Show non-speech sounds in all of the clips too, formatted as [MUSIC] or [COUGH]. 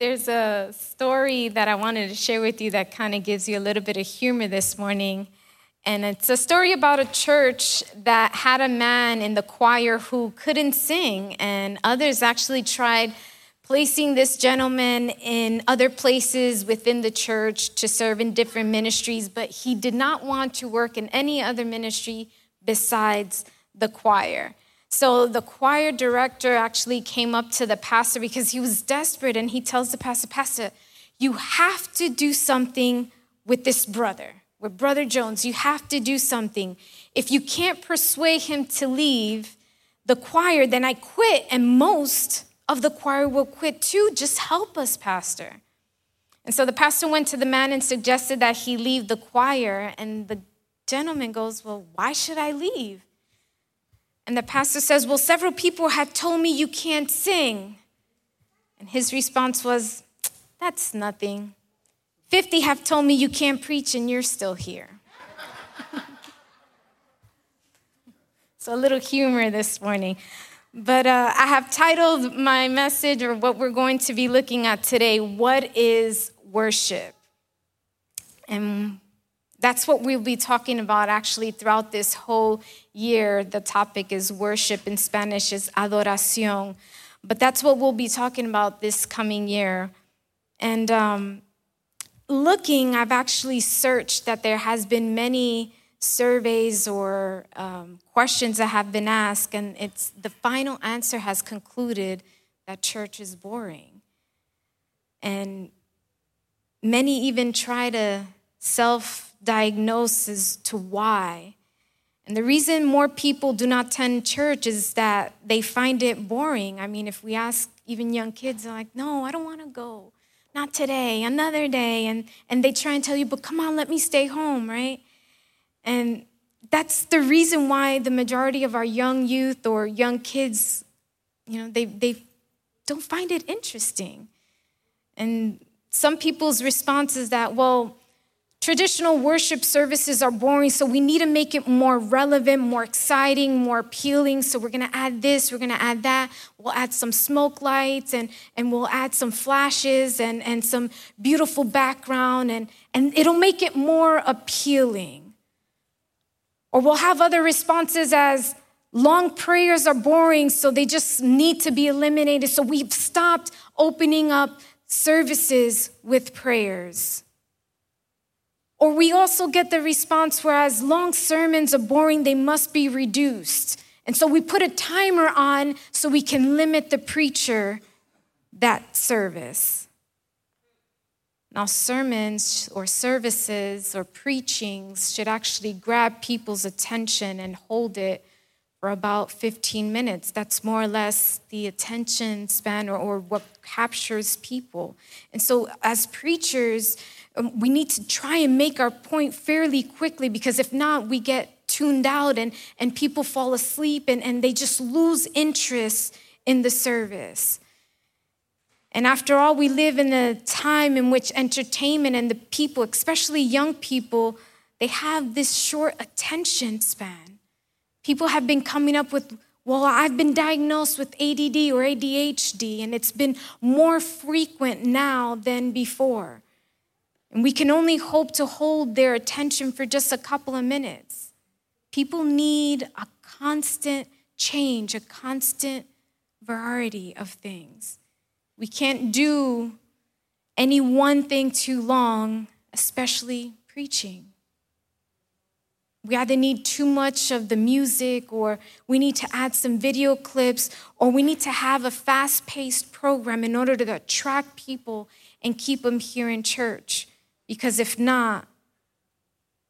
There's a story that I wanted to share with you that kind of gives you a little bit of humor this morning. And it's a story about a church that had a man in the choir who couldn't sing, and others actually tried placing this gentleman in other places within the church to serve in different ministries, but he did not want to work in any other ministry besides the choir. So the choir director actually came up to the pastor because he was desperate and he tells the pastor, Pastor, you have to do something with this brother, with Brother Jones. You have to do something. If you can't persuade him to leave the choir, then I quit, and most of the choir will quit too. Just help us, Pastor. And so the pastor went to the man and suggested that he leave the choir. And the gentleman goes, Well, why should I leave? And the pastor says, Well, several people have told me you can't sing. And his response was, That's nothing. 50 have told me you can't preach and you're still here. [LAUGHS] so, a little humor this morning. But uh, I have titled my message, or what we're going to be looking at today, What is Worship? And that's what we'll be talking about actually throughout this whole year. The topic is worship. In Spanish is adoración. But that's what we'll be talking about this coming year. And um, looking, I've actually searched that there has been many surveys or um, questions that have been asked, and it's the final answer has concluded that church is boring. And many even try to self diagnosis to why. And the reason more people do not attend church is that they find it boring. I mean, if we ask even young kids, they're like, no, I don't want to go. Not today, another day. And, and they try and tell you, but come on, let me stay home, right? And that's the reason why the majority of our young youth or young kids, you know, they, they don't find it interesting. And some people's response is that, well, Traditional worship services are boring, so we need to make it more relevant, more exciting, more appealing. So we're gonna add this, we're gonna add that. We'll add some smoke lights and, and we'll add some flashes and, and some beautiful background, and, and it'll make it more appealing. Or we'll have other responses as long prayers are boring, so they just need to be eliminated. So we've stopped opening up services with prayers. Or we also get the response whereas long sermons are boring, they must be reduced. And so we put a timer on so we can limit the preacher that service. Now, sermons or services or preachings should actually grab people's attention and hold it for about 15 minutes. That's more or less the attention span or, or what captures people. And so, as preachers, um, we need to try and make our point fairly quickly because if not, we get tuned out and, and people fall asleep and, and they just lose interest in the service. And after all, we live in a time in which entertainment and the people, especially young people, they have this short attention span. People have been coming up with, well, I've been diagnosed with ADD or ADHD, and it's been more frequent now than before. And we can only hope to hold their attention for just a couple of minutes. People need a constant change, a constant variety of things. We can't do any one thing too long, especially preaching. We either need too much of the music, or we need to add some video clips, or we need to have a fast paced program in order to attract people and keep them here in church. Because if not,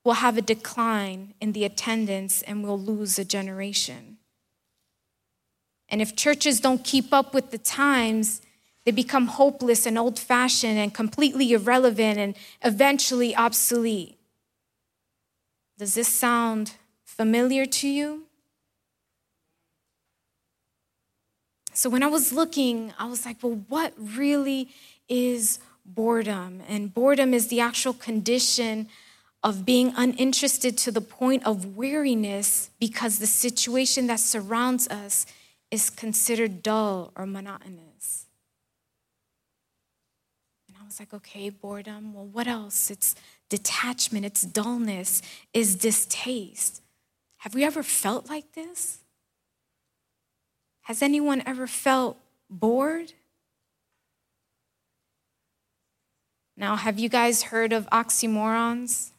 we'll have a decline in the attendance and we'll lose a generation. And if churches don't keep up with the times, they become hopeless and old fashioned and completely irrelevant and eventually obsolete. Does this sound familiar to you? So when I was looking, I was like, well, what really is boredom. And boredom is the actual condition of being uninterested to the point of weariness because the situation that surrounds us is considered dull or monotonous. And I was like, okay, boredom. Well, what else? It's detachment, it's dullness, is distaste. Have we ever felt like this? Has anyone ever felt bored? Now, have you guys heard of oxymorons?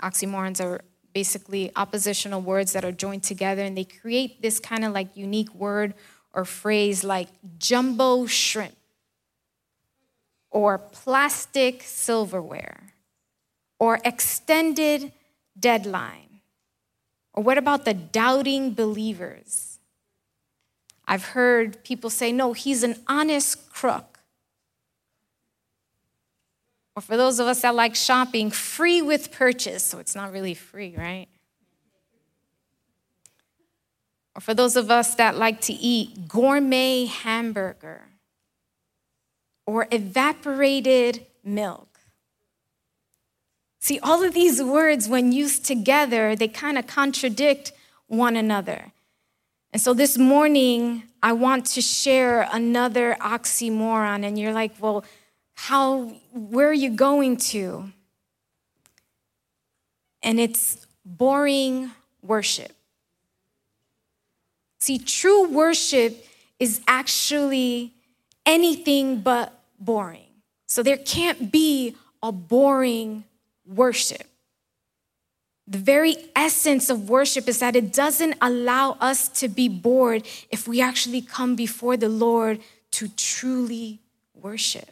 Oxymorons are basically oppositional words that are joined together and they create this kind of like unique word or phrase like jumbo shrimp or plastic silverware or extended deadline. Or what about the doubting believers? I've heard people say, no, he's an honest crook. Or for those of us that like shopping, free with purchase. So it's not really free, right? Or for those of us that like to eat gourmet hamburger or evaporated milk. See, all of these words, when used together, they kind of contradict one another. And so this morning, I want to share another oxymoron. And you're like, well, how, where are you going to? And it's boring worship. See, true worship is actually anything but boring. So there can't be a boring worship. The very essence of worship is that it doesn't allow us to be bored if we actually come before the Lord to truly worship.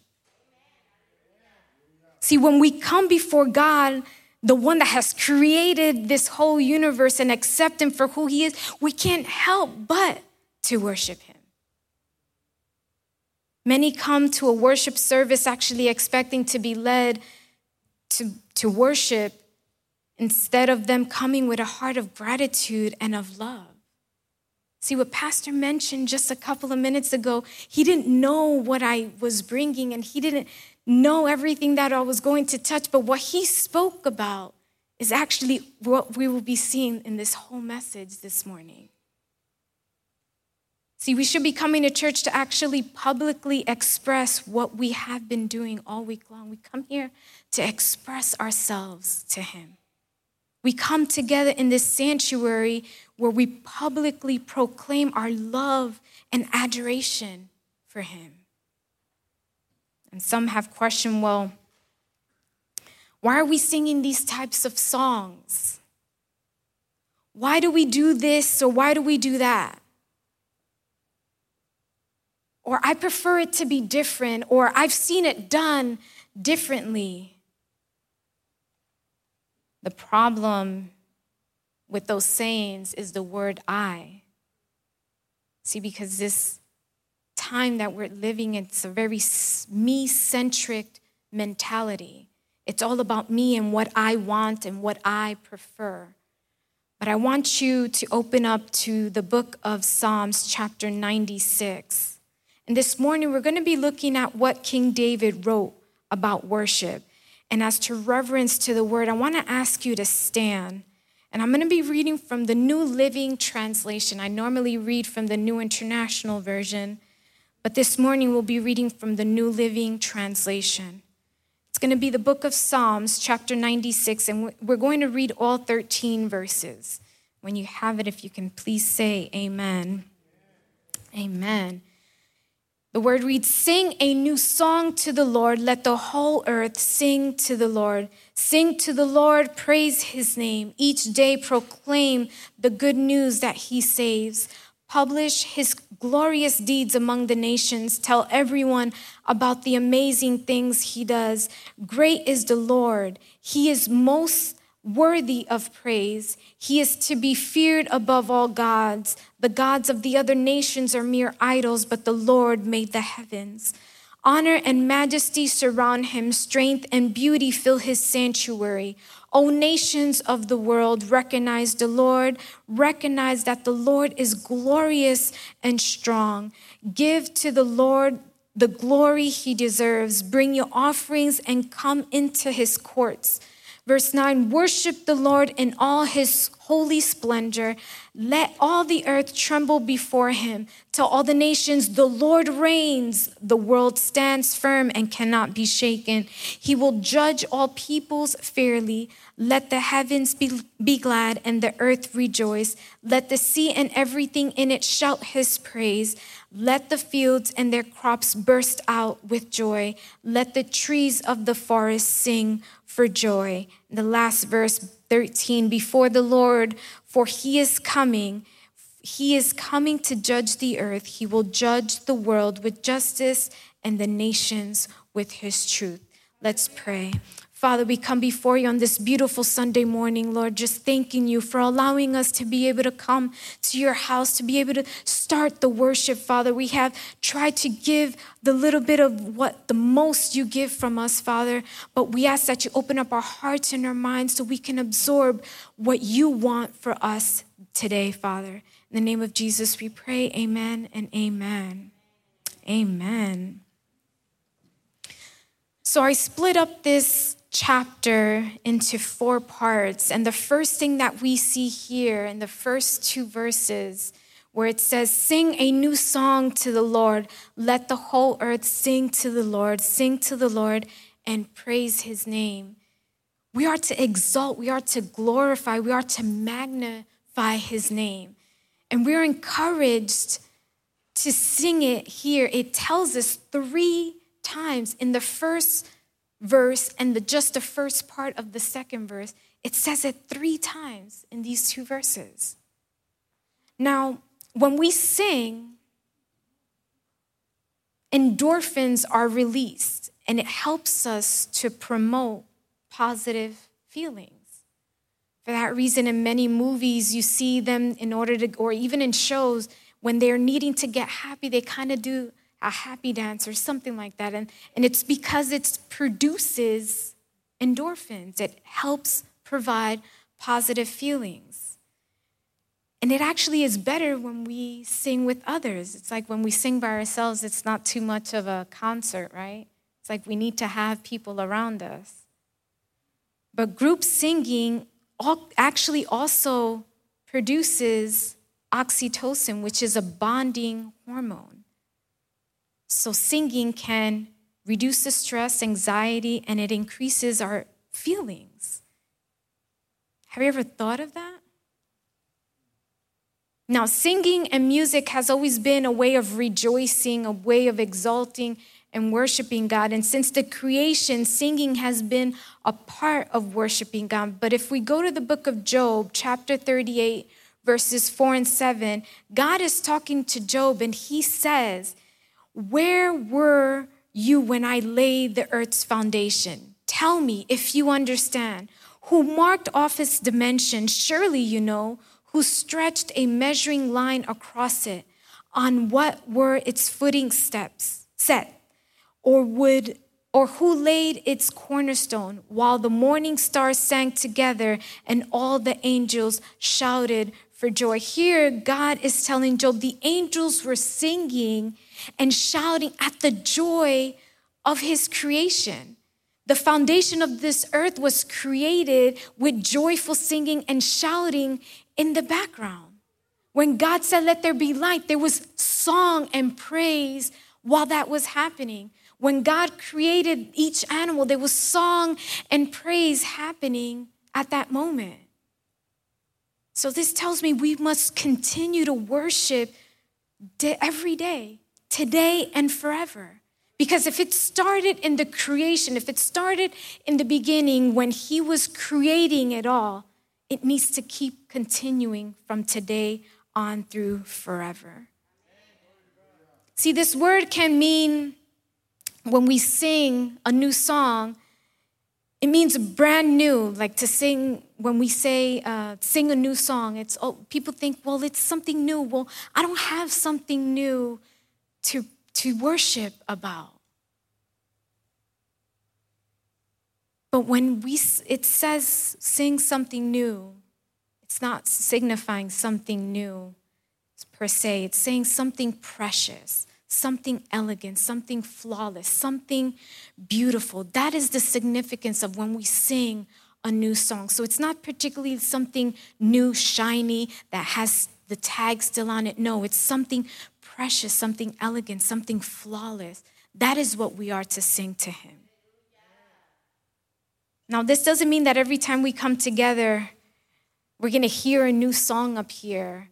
See, when we come before God, the one that has created this whole universe and accept Him for who He is, we can't help but to worship Him. Many come to a worship service actually expecting to be led to, to worship instead of them coming with a heart of gratitude and of love. See what Pastor mentioned just a couple of minutes ago, he didn't know what I was bringing and he didn't know everything that I was going to touch, but what he spoke about is actually what we will be seeing in this whole message this morning. See, we should be coming to church to actually publicly express what we have been doing all week long. We come here to express ourselves to Him. We come together in this sanctuary where we publicly proclaim our love and adoration for Him. And some have questioned well, why are we singing these types of songs? Why do we do this or why do we do that? Or I prefer it to be different, or I've seen it done differently. The problem with those sayings is the word I. See, because this time that we're living, it's a very me centric mentality. It's all about me and what I want and what I prefer. But I want you to open up to the book of Psalms, chapter 96. And this morning, we're going to be looking at what King David wrote about worship. And as to reverence to the word, I want to ask you to stand. And I'm going to be reading from the New Living Translation. I normally read from the New International Version, but this morning we'll be reading from the New Living Translation. It's going to be the book of Psalms, chapter 96, and we're going to read all 13 verses. When you have it, if you can please say amen. Amen. The word reads Sing a new song to the Lord. Let the whole earth sing to the Lord. Sing to the Lord, praise his name. Each day proclaim the good news that he saves. Publish his glorious deeds among the nations. Tell everyone about the amazing things he does. Great is the Lord. He is most worthy of praise. He is to be feared above all gods. The gods of the other nations are mere idols, but the Lord made the heavens. Honor and majesty surround him, strength and beauty fill his sanctuary. O nations of the world, recognize the Lord. Recognize that the Lord is glorious and strong. Give to the Lord the glory he deserves. Bring your offerings and come into his courts. Verse 9 Worship the Lord in all his holy splendor. Let all the earth tremble before him. Tell all the nations, the Lord reigns. The world stands firm and cannot be shaken. He will judge all peoples fairly. Let the heavens be, be glad and the earth rejoice. Let the sea and everything in it shout his praise. Let the fields and their crops burst out with joy. Let the trees of the forest sing for joy. The last verse 13 Before the Lord, for he is coming. He is coming to judge the earth. He will judge the world with justice and the nations with his truth. Let's pray. Father, we come before you on this beautiful Sunday morning, Lord, just thanking you for allowing us to be able to come to your house, to be able to start the worship, Father. We have tried to give the little bit of what the most you give from us, Father, but we ask that you open up our hearts and our minds so we can absorb what you want for us today, Father. In the name of Jesus, we pray, amen and amen. Amen. So I split up this chapter into four parts. And the first thing that we see here in the first two verses, where it says, Sing a new song to the Lord, let the whole earth sing to the Lord, sing to the Lord, and praise his name. We are to exalt, we are to glorify, we are to magnify his name. And we're encouraged to sing it here. It tells us three times in the first verse and the, just the first part of the second verse, it says it three times in these two verses. Now, when we sing, endorphins are released and it helps us to promote positive feelings. For that reason, in many movies, you see them in order to, or even in shows, when they're needing to get happy, they kind of do a happy dance or something like that. And, and it's because it produces endorphins, it helps provide positive feelings. And it actually is better when we sing with others. It's like when we sing by ourselves, it's not too much of a concert, right? It's like we need to have people around us. But group singing actually also produces oxytocin, which is a bonding hormone. So, singing can reduce the stress, anxiety, and it increases our feelings. Have you ever thought of that? Now, singing and music has always been a way of rejoicing, a way of exalting and worshiping God. And since the creation, singing has been a part of worshiping God. But if we go to the book of Job, chapter 38, verses 4 and 7, God is talking to Job and he says, where were you when I laid the earth's foundation? Tell me if you understand. Who marked off its dimension, Surely you know. Who stretched a measuring line across it? On what were its footing steps set? Or would or who laid its cornerstone while the morning stars sang together and all the angels shouted for joy. Here, God is telling Job the angels were singing and shouting at the joy of his creation. The foundation of this earth was created with joyful singing and shouting in the background. When God said, Let there be light, there was song and praise while that was happening. When God created each animal, there was song and praise happening at that moment. So, this tells me we must continue to worship every day, today and forever. Because if it started in the creation, if it started in the beginning when He was creating it all, it needs to keep continuing from today on through forever. See, this word can mean when we sing a new song, it means brand new, like to sing, when we say uh, sing a new song, it's oh, people think, well, it's something new. Well, I don't have something new to, to worship about. But when we, it says sing something new, it's not signifying something new per se, it's saying something precious something elegant, something flawless, something beautiful. That is the significance of when we sing a new song. So it's not particularly something new, shiny, that has the tag still on it. No, it's something precious, something elegant, something flawless. That is what we are to sing to Him. Now, this doesn't mean that every time we come together, we're going to hear a new song up here.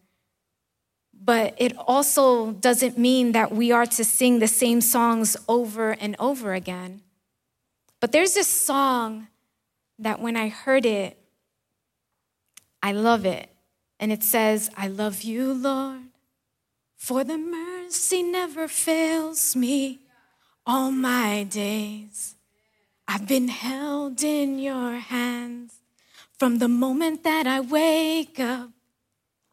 But it also doesn't mean that we are to sing the same songs over and over again. But there's this song that when I heard it, I love it. And it says, I love you, Lord, for the mercy never fails me all my days. I've been held in your hands from the moment that I wake up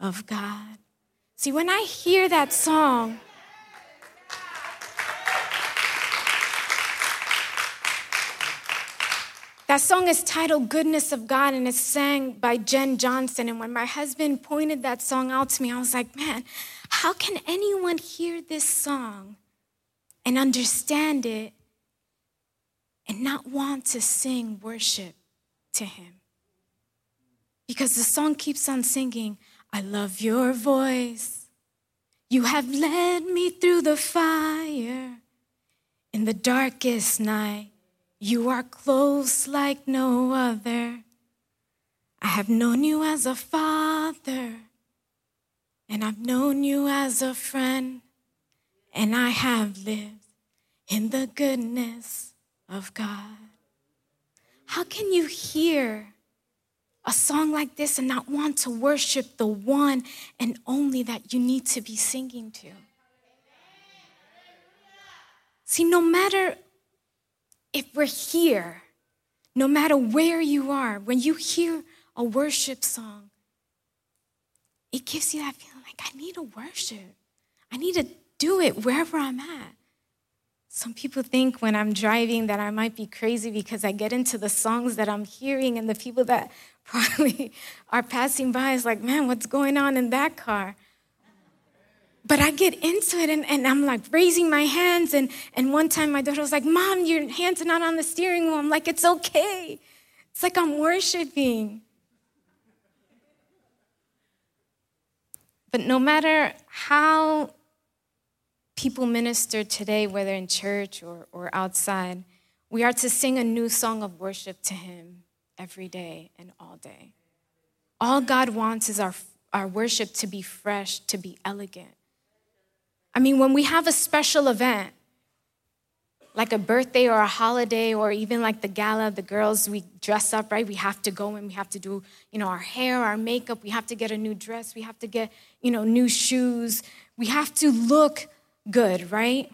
of God. See, when I hear that song, That song is titled Goodness of God and it's sang by Jenn Johnson. And when my husband pointed that song out to me, I was like, man, how can anyone hear this song and understand it and not want to sing worship to Him. Because the song keeps on singing, I love your voice. You have led me through the fire. In the darkest night, you are close like no other. I have known you as a father, and I've known you as a friend and I have lived in the goodness of God. How can you hear a song like this and not want to worship the one and only that you need to be singing to? See, no matter if we're here, no matter where you are, when you hear a worship song, it gives you that feeling like, I need to worship. I need to do it wherever I'm at. Some people think when I'm driving that I might be crazy because I get into the songs that I'm hearing, and the people that probably [LAUGHS] are passing by is like, man, what's going on in that car? But I get into it and, and I'm like raising my hands. And, and one time my daughter was like, Mom, your hands are not on the steering wheel. I'm like, it's okay. It's like I'm worshiping. But no matter how people minister today, whether in church or, or outside, we are to sing a new song of worship to Him every day and all day. All God wants is our, our worship to be fresh, to be elegant. I mean, when we have a special event, like a birthday or a holiday or even like the gala the girls we dress up right we have to go and we have to do you know our hair our makeup we have to get a new dress we have to get you know new shoes we have to look good, right?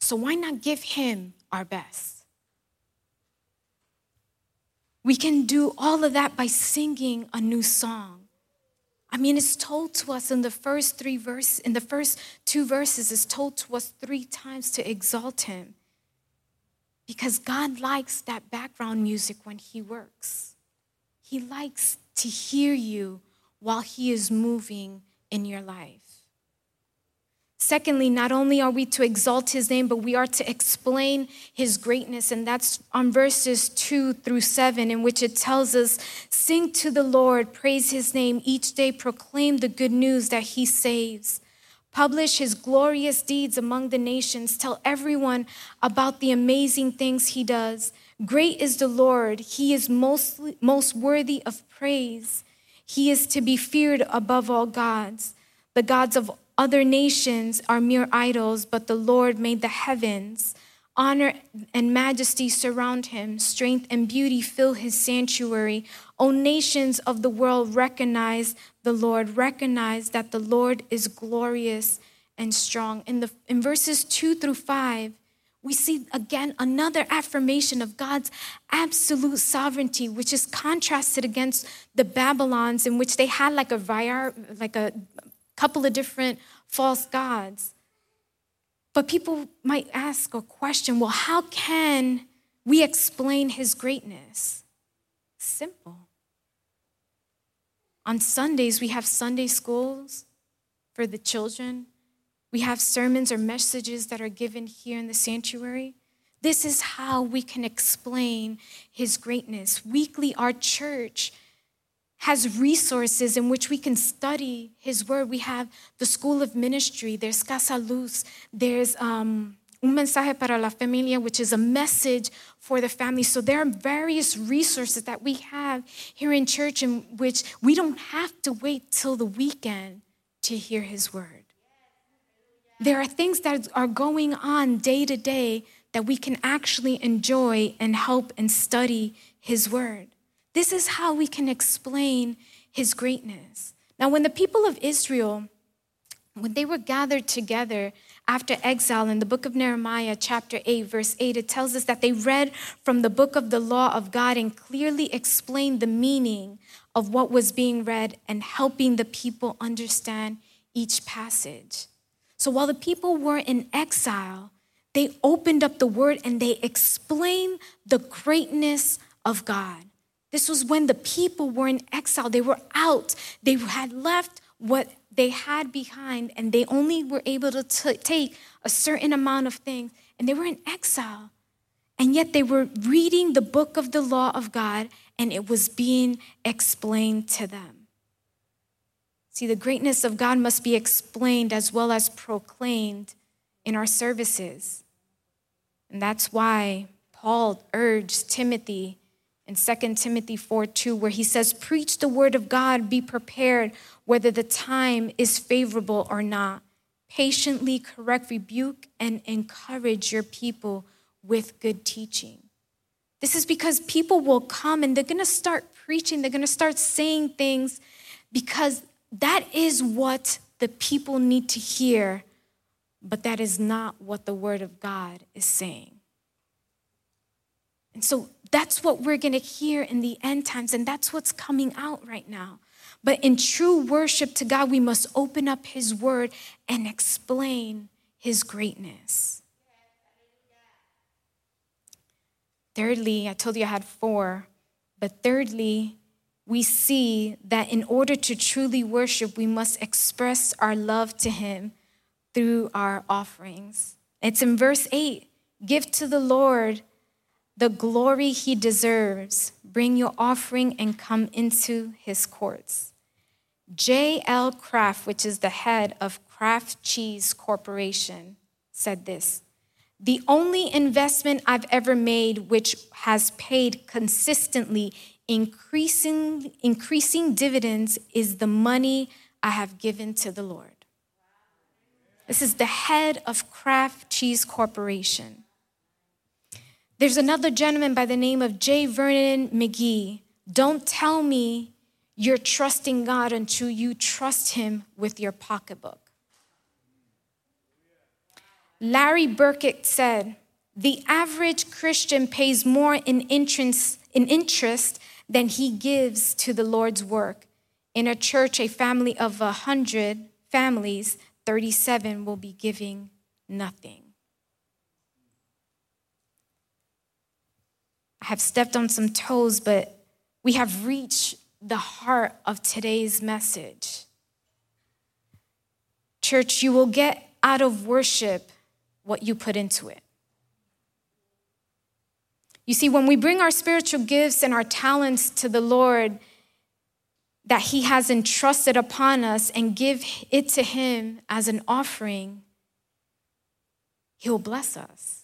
So why not give him our best? We can do all of that by singing a new song. I mean, it's told to us in the first three verses, in the first two verses, it's told to us three times to exalt him. Because God likes that background music when he works. He likes to hear you while he is moving in your life. Secondly, not only are we to exalt his name, but we are to explain his greatness. And that's on verses two through seven, in which it tells us Sing to the Lord, praise his name each day, proclaim the good news that he saves. Publish his glorious deeds among the nations. Tell everyone about the amazing things he does. Great is the Lord. He is most, most worthy of praise. He is to be feared above all gods. The gods of other nations are mere idols, but the Lord made the heavens. Honor and majesty surround him, strength and beauty fill his sanctuary. O nations of the world, recognize the Lord, recognize that the Lord is glorious and strong. In, the, in verses two through five, we see again another affirmation of God's absolute sovereignty, which is contrasted against the Babylons, in which they had like a like a couple of different false gods. But people might ask or question, well, how can we explain his greatness? Simple. On Sundays, we have Sunday schools for the children. We have sermons or messages that are given here in the sanctuary. This is how we can explain his greatness. Weekly, our church has resources in which we can study his word. We have the School of Ministry, there's Casa Luz, there's um, Un Mensaje para la Familia, which is a message for the family. So there are various resources that we have here in church in which we don't have to wait till the weekend to hear his word. There are things that are going on day to day that we can actually enjoy and help and study his word. This is how we can explain his greatness. Now, when the people of Israel, when they were gathered together after exile in the book of Nehemiah, chapter 8, verse 8, it tells us that they read from the book of the law of God and clearly explained the meaning of what was being read and helping the people understand each passage. So while the people were in exile, they opened up the word and they explained the greatness of God. This was when the people were in exile. They were out. They had left what they had behind, and they only were able to t- take a certain amount of things. And they were in exile. And yet they were reading the book of the law of God, and it was being explained to them. See, the greatness of God must be explained as well as proclaimed in our services. And that's why Paul urged Timothy in 2 Timothy 4 2, where he says, Preach the word of God, be prepared whether the time is favorable or not. Patiently correct, rebuke, and encourage your people with good teaching. This is because people will come and they're gonna start preaching, they're gonna start saying things because that is what the people need to hear, but that is not what the word of God is saying. And so that's what we're going to hear in the end times, and that's what's coming out right now. But in true worship to God, we must open up His word and explain His greatness. Thirdly, I told you I had four, but thirdly, we see that in order to truly worship, we must express our love to Him through our offerings. It's in verse 8 Give to the Lord the glory he deserves. Bring your offering and come into his courts. J.L. Kraft, which is the head of Kraft Cheese Corporation, said this The only investment I've ever made which has paid consistently increasing, increasing dividends is the money I have given to the Lord. This is the head of Kraft Cheese Corporation. There's another gentleman by the name of J. Vernon McGee. Don't tell me you're trusting God until you trust Him with your pocketbook. Larry Burkett said, The average Christian pays more in interest, in interest than he gives to the Lord's work. In a church, a family of 100 families, 37 will be giving nothing. I have stepped on some toes, but we have reached the heart of today's message. Church, you will get out of worship what you put into it. You see, when we bring our spiritual gifts and our talents to the Lord that He has entrusted upon us and give it to Him as an offering, He'll bless us.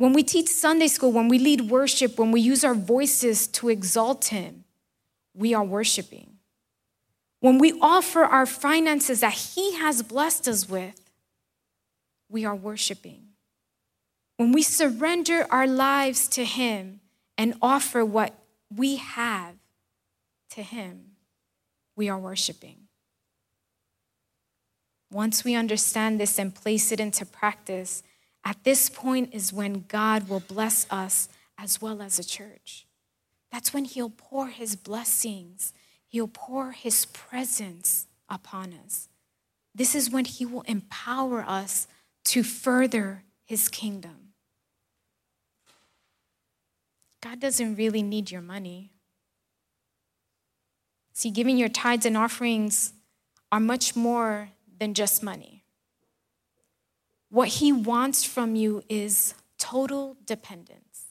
When we teach Sunday school, when we lead worship, when we use our voices to exalt Him, we are worshiping. When we offer our finances that He has blessed us with, we are worshiping. When we surrender our lives to Him and offer what we have to Him, we are worshiping. Once we understand this and place it into practice, At this point is when God will bless us as well as a church. That's when He'll pour His blessings, He'll pour His presence upon us. This is when He will empower us to further His kingdom. God doesn't really need your money. See, giving your tithes and offerings are much more than just money. What He wants from you is total dependence.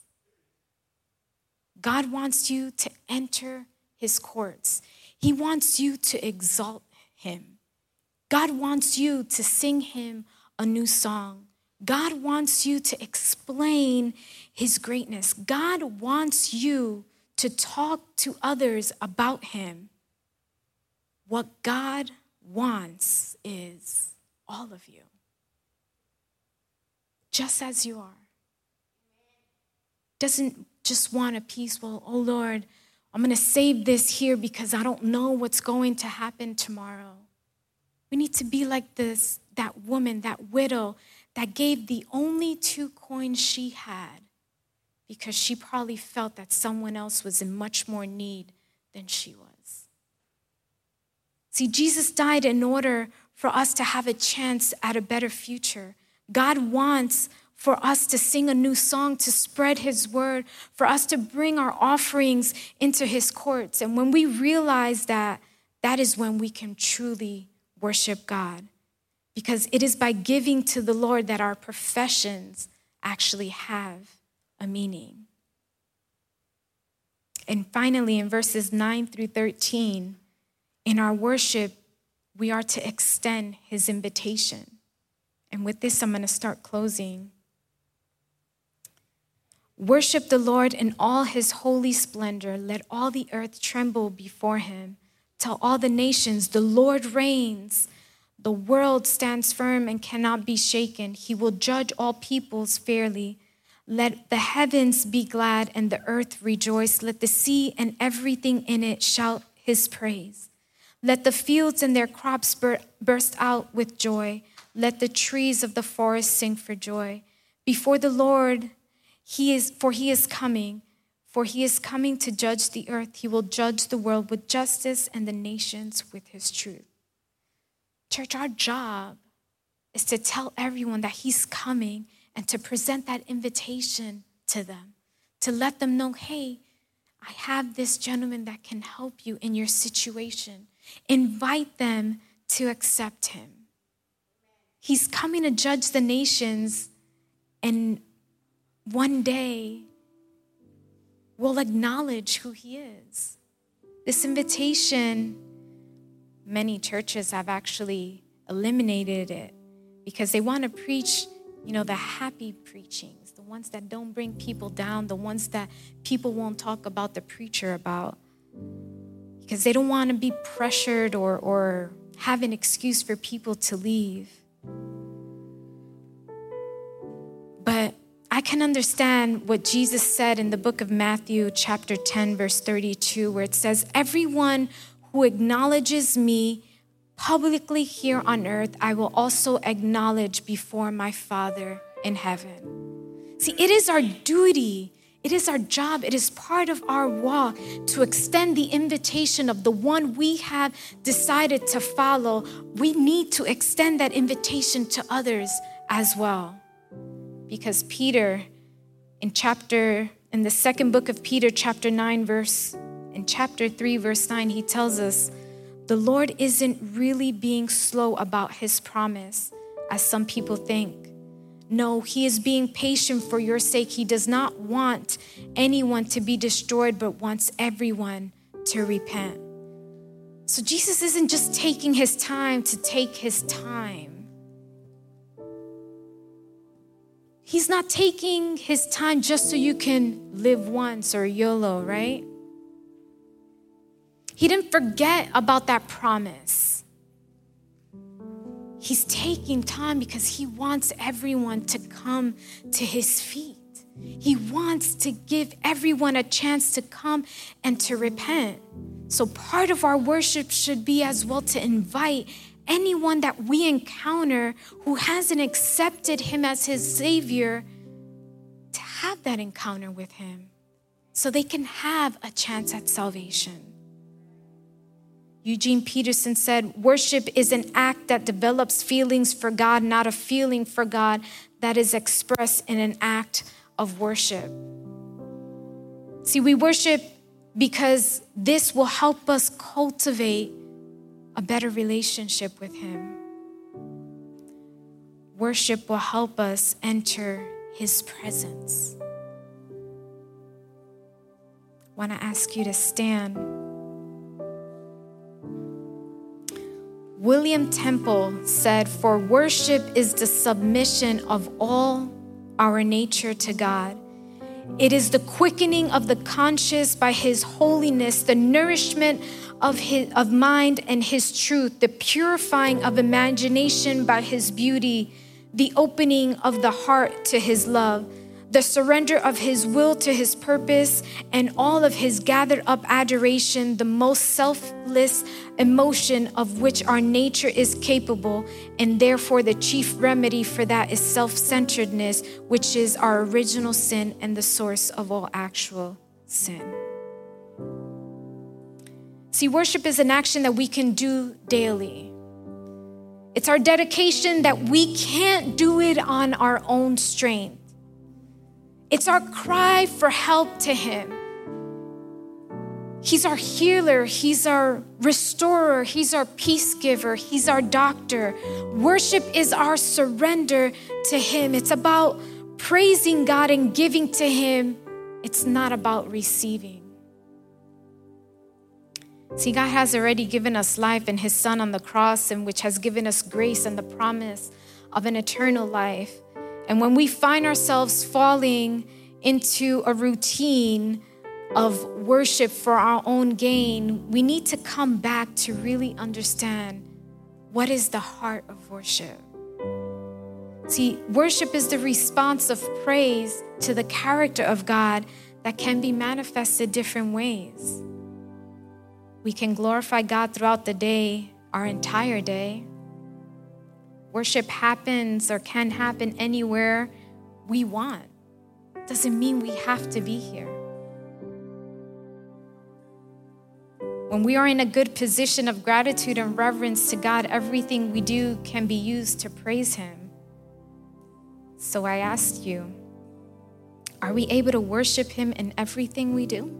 God wants you to enter His courts, He wants you to exalt Him. God wants you to sing Him a new song. God wants you to explain His greatness. God wants you to talk to others about Him. What God wants is all of you, just as you are. Doesn't just want a piece, well, oh Lord, I'm going to save this here because I don't know what's going to happen tomorrow. We need to be like this that woman, that widow that gave the only two coins she had because she probably felt that someone else was in much more need than she was. See, Jesus died in order for us to have a chance at a better future. God wants for us to sing a new song, to spread his word, for us to bring our offerings into his courts. And when we realize that, that is when we can truly worship God. Because it is by giving to the Lord that our professions actually have a meaning. And finally, in verses 9 through 13, in our worship, we are to extend his invitation. And with this, I'm going to start closing. Worship the Lord in all his holy splendor. Let all the earth tremble before him. Tell all the nations, the Lord reigns. The world stands firm and cannot be shaken. He will judge all peoples fairly. Let the heavens be glad and the earth rejoice. Let the sea and everything in it shout his praise. Let the fields and their crops burst out with joy. Let the trees of the forest sing for joy. Before the Lord, he is, for he is coming, for he is coming to judge the earth. He will judge the world with justice and the nations with his truth. Church, our job is to tell everyone that he's coming and to present that invitation to them, to let them know, hey, I have this gentleman that can help you in your situation. Invite them to accept him. He's coming to judge the nations, and one day we'll acknowledge who he is. This invitation, many churches have actually eliminated it because they want to preach, you know, the happy preachings, the ones that don't bring people down, the ones that people won't talk about the preacher about because they don't want to be pressured or, or have an excuse for people to leave. But I can understand what Jesus said in the book of Matthew, chapter 10, verse 32, where it says, Everyone who acknowledges me publicly here on earth, I will also acknowledge before my Father in heaven. See, it is our duty it is our job, it is part of our walk to extend the invitation of the one we have decided to follow. We need to extend that invitation to others as well. Because Peter, in chapter, in the second book of Peter, chapter 9, verse, in chapter 3, verse 9, he tells us, the Lord isn't really being slow about his promise, as some people think. No, He is being patient for your sake. He does not want anyone to be destroyed, but wants everyone to repent. So Jesus isn't just taking His time to take His time. He's not taking His time just so you can live once or YOLO, right? He didn't forget about that promise. He's taking time because he wants everyone to come to his feet. He wants to give everyone a chance to come and to repent. So, part of our worship should be as well to invite anyone that we encounter who hasn't accepted him as his Savior to have that encounter with him so they can have a chance at salvation. Eugene Peterson said, Worship is an act that develops feelings for God, not a feeling for God that is expressed in an act of worship. See, we worship because this will help us cultivate a better relationship with Him. Worship will help us enter His presence. I want to ask you to stand. William Temple said, For worship is the submission of all our nature to God. It is the quickening of the conscious by His holiness, the nourishment of, his, of mind and His truth, the purifying of imagination by His beauty, the opening of the heart to His love the surrender of his will to his purpose, and all of his gathered up adoration, the most selfless emotion of which our nature is capable, and therefore the chief remedy for that is self centeredness, which is our original sin and the source of all actual sin. See, worship is an action that we can do daily. It's our dedication that we can't do it on our own strength. It's our cry for help to Him. He's our healer, He's our restorer, He's our peace giver, He's our doctor. Worship is our surrender to Him. It's about praising God and giving to Him, it's not about receiving. See, God has already given us life in His Son on the cross, and which has given us grace and the promise of an eternal life. And when we find ourselves falling into a routine of worship for our own gain, we need to come back to really understand what is the heart of worship. See, worship is the response of praise to the character of God that can be manifested different ways. We can glorify God throughout the day, our entire day. Worship happens or can happen anywhere we want. Doesn't mean we have to be here. When we are in a good position of gratitude and reverence to God, everything we do can be used to praise Him. So I asked you, are we able to worship Him in everything we do?